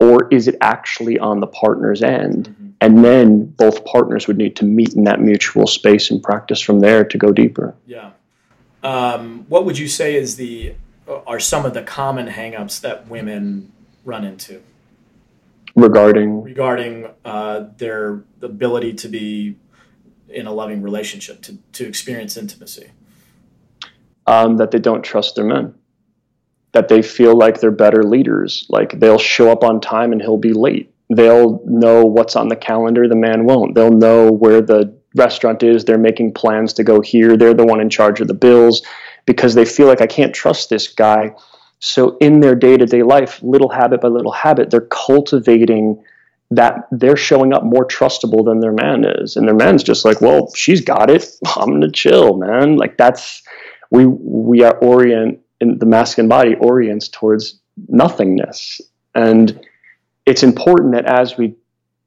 or is it actually on the partner's end? Mm-hmm. And then both partners would need to meet in that mutual space and practice from there to go deeper. Yeah. Um, what would you say is the are some of the common hangups that women run into regarding regarding uh, their ability to be in a loving relationship to to experience intimacy? Um, that they don't trust their men that they feel like they're better leaders. Like they'll show up on time and he'll be late. They'll know what's on the calendar, the man won't. They'll know where the restaurant is. They're making plans to go here. They're the one in charge of the bills because they feel like I can't trust this guy. So in their day to day life, little habit by little habit, they're cultivating that they're showing up more trustable than their man is. And their man's just like, well, she's got it. I'm gonna chill, man. Like that's we we are orient in the masculine body orients towards nothingness. And it's important that as we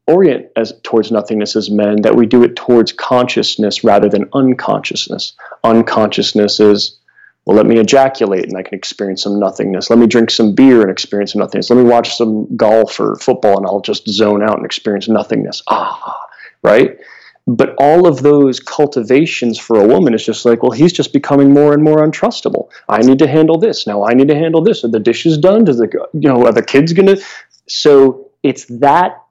orient as towards nothingness as men, that we do it towards consciousness rather than unconsciousness. Unconsciousness is, well, let me ejaculate and I can experience some nothingness. Let me drink some beer and experience some nothingness. Let me watch some golf or football and I'll just zone out and experience nothingness. Ah, right? But all of those cultivations for a woman is just like, well, he's just becoming more and more untrustable. I need to handle this. Now I need to handle this. Are the dishes done? Does the you know are the kids gonna? So it's that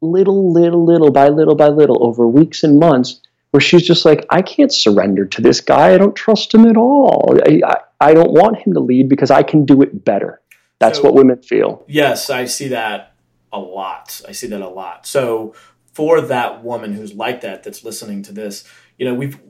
little, little, little by little by little over weeks and months where she's just like, I can't surrender to this guy. I don't trust him at all. I, I, I don't want him to lead because I can do it better. That's so, what women feel. Yes, I see that a lot. I see that a lot. So for that woman who's like that that's listening to this you know we've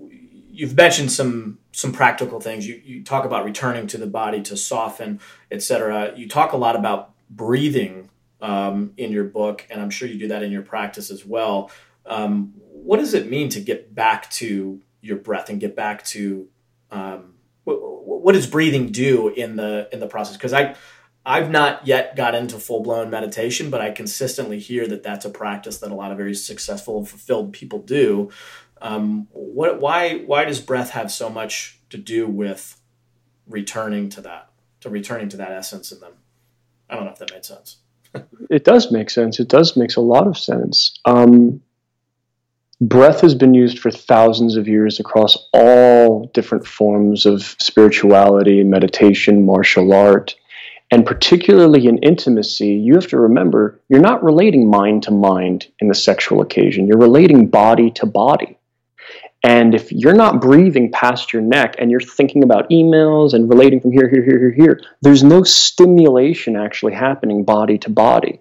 you've mentioned some some practical things you, you talk about returning to the body to soften etc you talk a lot about breathing um, in your book and i'm sure you do that in your practice as well um, what does it mean to get back to your breath and get back to um, what, what does breathing do in the in the process because i I've not yet got into full blown meditation, but I consistently hear that that's a practice that a lot of very successful, and fulfilled people do. Um, what, why, why does breath have so much to do with returning to that, to returning to that essence in them? I don't know if that made sense. It does make sense. It does makes a lot of sense. Um, breath has been used for thousands of years across all different forms of spirituality, meditation, martial art. And particularly in intimacy, you have to remember you're not relating mind to mind in the sexual occasion, you're relating body to body. And if you're not breathing past your neck and you're thinking about emails and relating from here, here, here, here, here, there's no stimulation actually happening body to body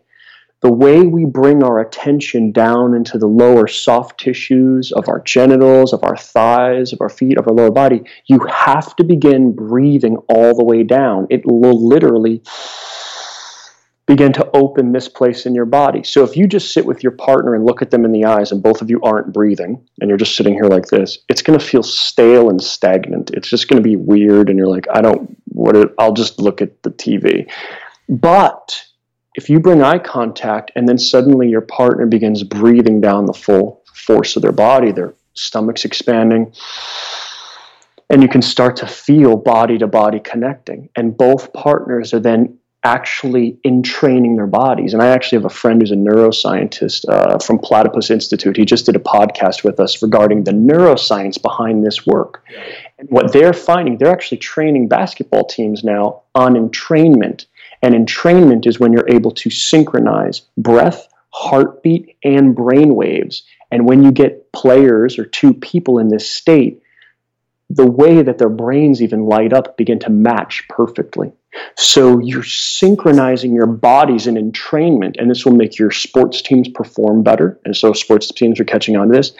the way we bring our attention down into the lower soft tissues of our genitals, of our thighs, of our feet, of our lower body, you have to begin breathing all the way down. It will literally begin to open this place in your body. So if you just sit with your partner and look at them in the eyes and both of you aren't breathing and you're just sitting here like this, it's going to feel stale and stagnant. It's just going to be weird and you're like, I don't what I'll just look at the TV. But if you bring eye contact and then suddenly your partner begins breathing down the full force of their body, their stomach's expanding, and you can start to feel body to body connecting. And both partners are then actually entraining their bodies. And I actually have a friend who's a neuroscientist uh, from Platypus Institute. He just did a podcast with us regarding the neuroscience behind this work. And what they're finding, they're actually training basketball teams now on entrainment and entrainment is when you're able to synchronize breath, heartbeat and brain waves. And when you get players or two people in this state, the way that their brains even light up begin to match perfectly. So you're synchronizing your bodies in entrainment, and this will make your sports teams perform better. And so sports teams are catching on to this.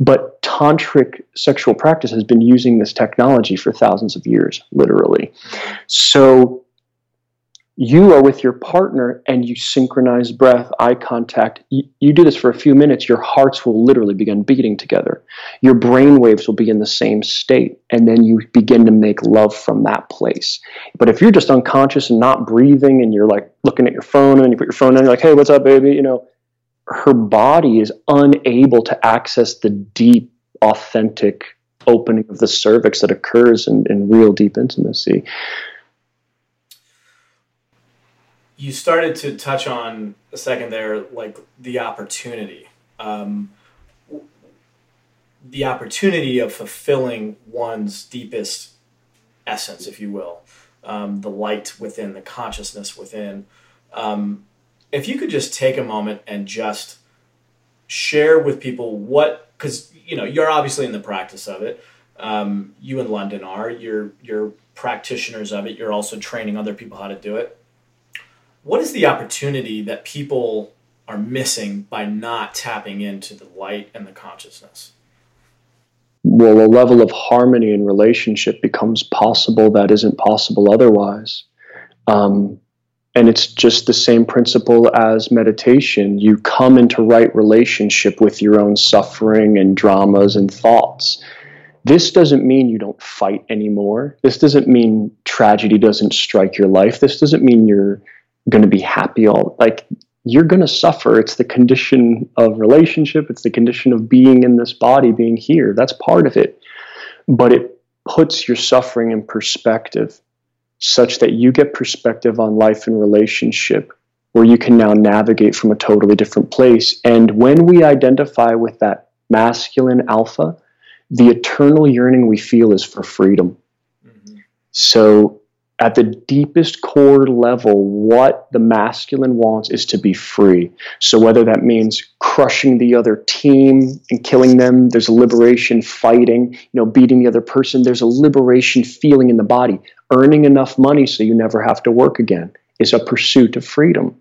But tantric sexual practice has been using this technology for thousands of years, literally. So you are with your partner and you synchronize breath, eye contact. You, you, do this for a few minutes, your hearts will literally begin beating together. Your brain waves will be in the same state, and then you begin to make love from that place. But if you're just unconscious and not breathing, and you're like looking at your phone and you put your phone on, you're like, hey, what's up, baby? You know, her body is unable to access the deep, authentic opening of the cervix that occurs in, in real deep intimacy you started to touch on a second there, like the opportunity, um, the opportunity of fulfilling one's deepest essence, if you will, um, the light within, the consciousness within. Um, if you could just take a moment and just share with people what, because you know you're obviously in the practice of it. Um, you in London are. You're you're practitioners of it. You're also training other people how to do it what is the opportunity that people are missing by not tapping into the light and the consciousness? Well, a level of harmony and relationship becomes possible that isn't possible otherwise. Um, and it's just the same principle as meditation. You come into right relationship with your own suffering and dramas and thoughts. This doesn't mean you don't fight anymore. This doesn't mean tragedy doesn't strike your life. This doesn't mean you're going to be happy all like you're going to suffer. It's the condition of relationship. It's the condition of being in this body being here. That's part of it. But it puts your suffering in perspective such that you get perspective on life and relationship where you can now navigate from a totally different place. And when we identify with that masculine alpha the eternal yearning we feel is for freedom. Mm-hmm. so at the deepest core level, what the masculine wants is to be free. So, whether that means crushing the other team and killing them, there's a liberation fighting, you know, beating the other person, there's a liberation feeling in the body. Earning enough money so you never have to work again is a pursuit of freedom.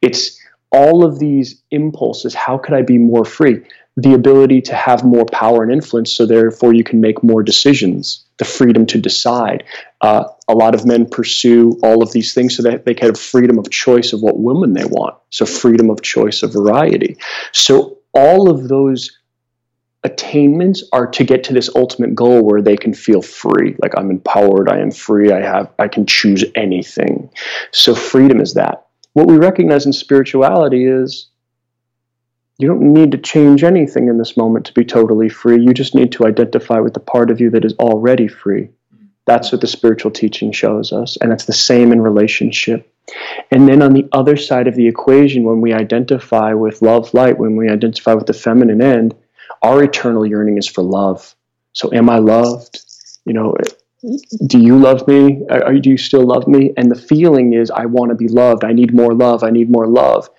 It's all of these impulses. How could I be more free? The ability to have more power and influence, so therefore you can make more decisions the freedom to decide. Uh, a lot of men pursue all of these things so that they can have freedom of choice of what woman they want. So, freedom of choice of variety. So, all of those attainments are to get to this ultimate goal where they can feel free like i'm empowered i am free i have i can choose anything so freedom is that what we recognize in spirituality is you don't need to change anything in this moment to be totally free. You just need to identify with the part of you that is already free. That's what the spiritual teaching shows us. And it's the same in relationship. And then on the other side of the equation, when we identify with love light, when we identify with the feminine end, our eternal yearning is for love. So, am I loved? You know, do you love me? Are, do you still love me? And the feeling is, I want to be loved. I need more love. I need more love.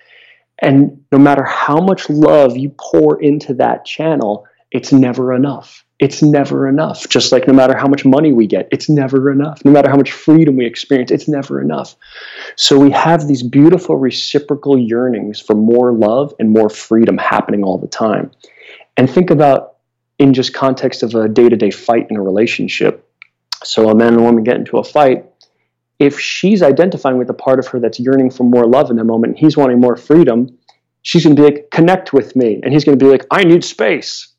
And no matter how much love you pour into that channel, it's never enough. It's never enough. Just like no matter how much money we get, it's never enough. No matter how much freedom we experience, it's never enough. So we have these beautiful reciprocal yearnings for more love and more freedom happening all the time. And think about in just context of a day-to-day fight in a relationship. So a man and a woman get into a fight, if she's identifying with the part of her that's yearning for more love in the moment, and he's wanting more freedom, she's going to be like, connect with me. And he's going to be like, I need space.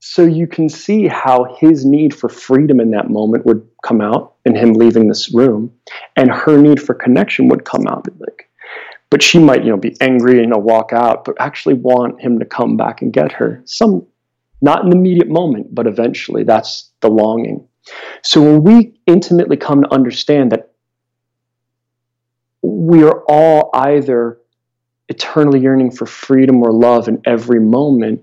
So you can see how his need for freedom in that moment would come out in him leaving this room, and her need for connection would come out. Like, but she might, you know, be angry and walk out, but actually want him to come back and get her. Some, not in the immediate moment, but eventually. That's the longing. So when we intimately come to understand that we are all either eternally yearning for freedom or love in every moment.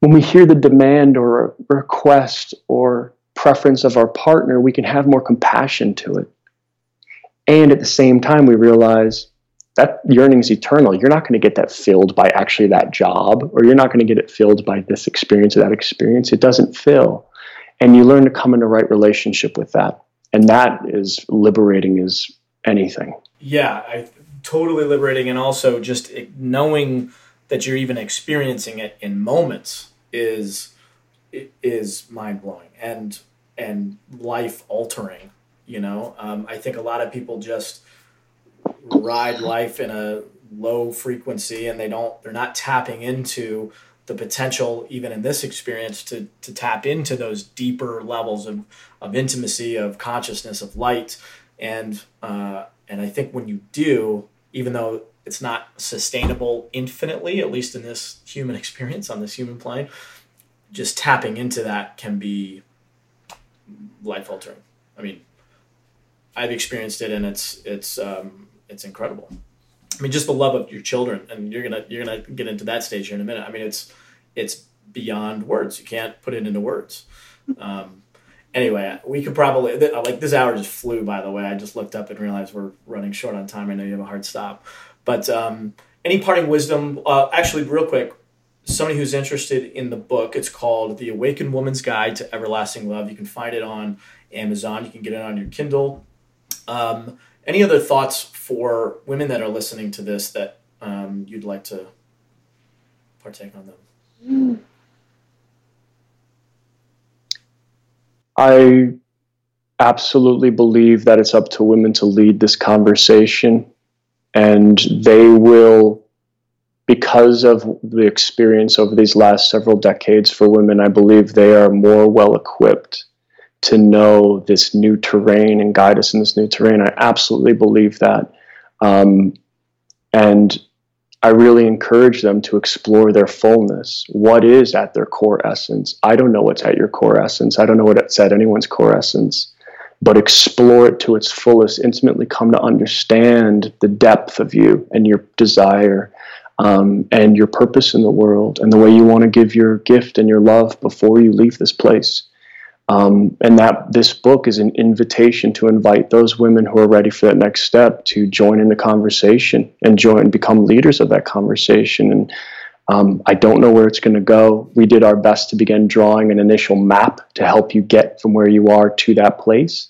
When we hear the demand or request or preference of our partner, we can have more compassion to it. And at the same time, we realize that yearning is eternal. You're not going to get that filled by actually that job, or you're not going to get it filled by this experience or that experience. It doesn't fill. And you learn to come in the right relationship with that. And that is liberating as anything. Yeah, I, totally liberating. And also just knowing that you're even experiencing it in moments is is mind blowing and and life altering. You know, um, I think a lot of people just ride life in a low frequency and they don't they're not tapping into the potential even in this experience to to tap into those deeper levels of, of intimacy of consciousness of light and uh, and I think when you do even though it's not sustainable infinitely at least in this human *laughs* experience on this human plane just tapping into that can be life altering I mean I've experienced it and it's it's um, it's incredible. I mean, just the love of your children, and you're gonna you're gonna get into that stage here in a minute. I mean, it's it's beyond words. You can't put it into words. Um, anyway, we could probably like this hour just flew. By the way, I just looked up and realized we're running short on time. I know you have a hard stop, but um, any parting wisdom? Uh, actually, real quick, somebody who's interested in the book, it's called The Awakened Woman's Guide to Everlasting Love. You can find it on Amazon. You can get it on your Kindle. Um, any other thoughts for women that are listening to this that um, you'd like to partake on them? I absolutely believe that it's up to women to lead this conversation, and they will, because of the experience over these last several decades for women, I believe they are more well equipped to know this new terrain and guide us in this new terrain. I absolutely believe that. Um, and I really encourage them to explore their fullness. What is at their core essence? I don't know what's at your core essence. I don't know what's at anyone's core essence, but explore it to its fullest, intimately come to understand the depth of you and your desire um, and your purpose in the world and the way you want to give your gift and your love before you leave this place. Um, and that this book is an invitation to invite those women who are ready for that next step to join in the conversation and join and become leaders of that conversation. And um, I don't know where it's going to go. We did our best to begin drawing an initial map to help you get from where you are to that place.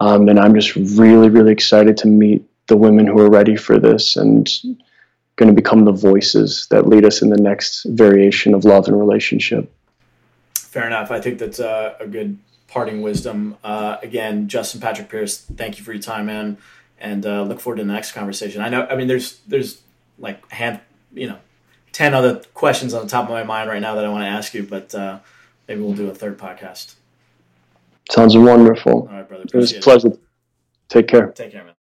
Um, and I'm just really, really excited to meet the women who are ready for this and going to become the voices that lead us in the next variation of love and relationship. Fair enough. I think that's a, a good parting wisdom. Uh, again, Justin Patrick Pierce, thank you for your time, man, and uh, look forward to the next conversation. I know. I mean, there's there's like hand, you know, ten other questions on the top of my mind right now that I want to ask you, but uh, maybe we'll do a third podcast. Sounds wonderful. All right, brother. It was a pleasure. Take care. Take care, man.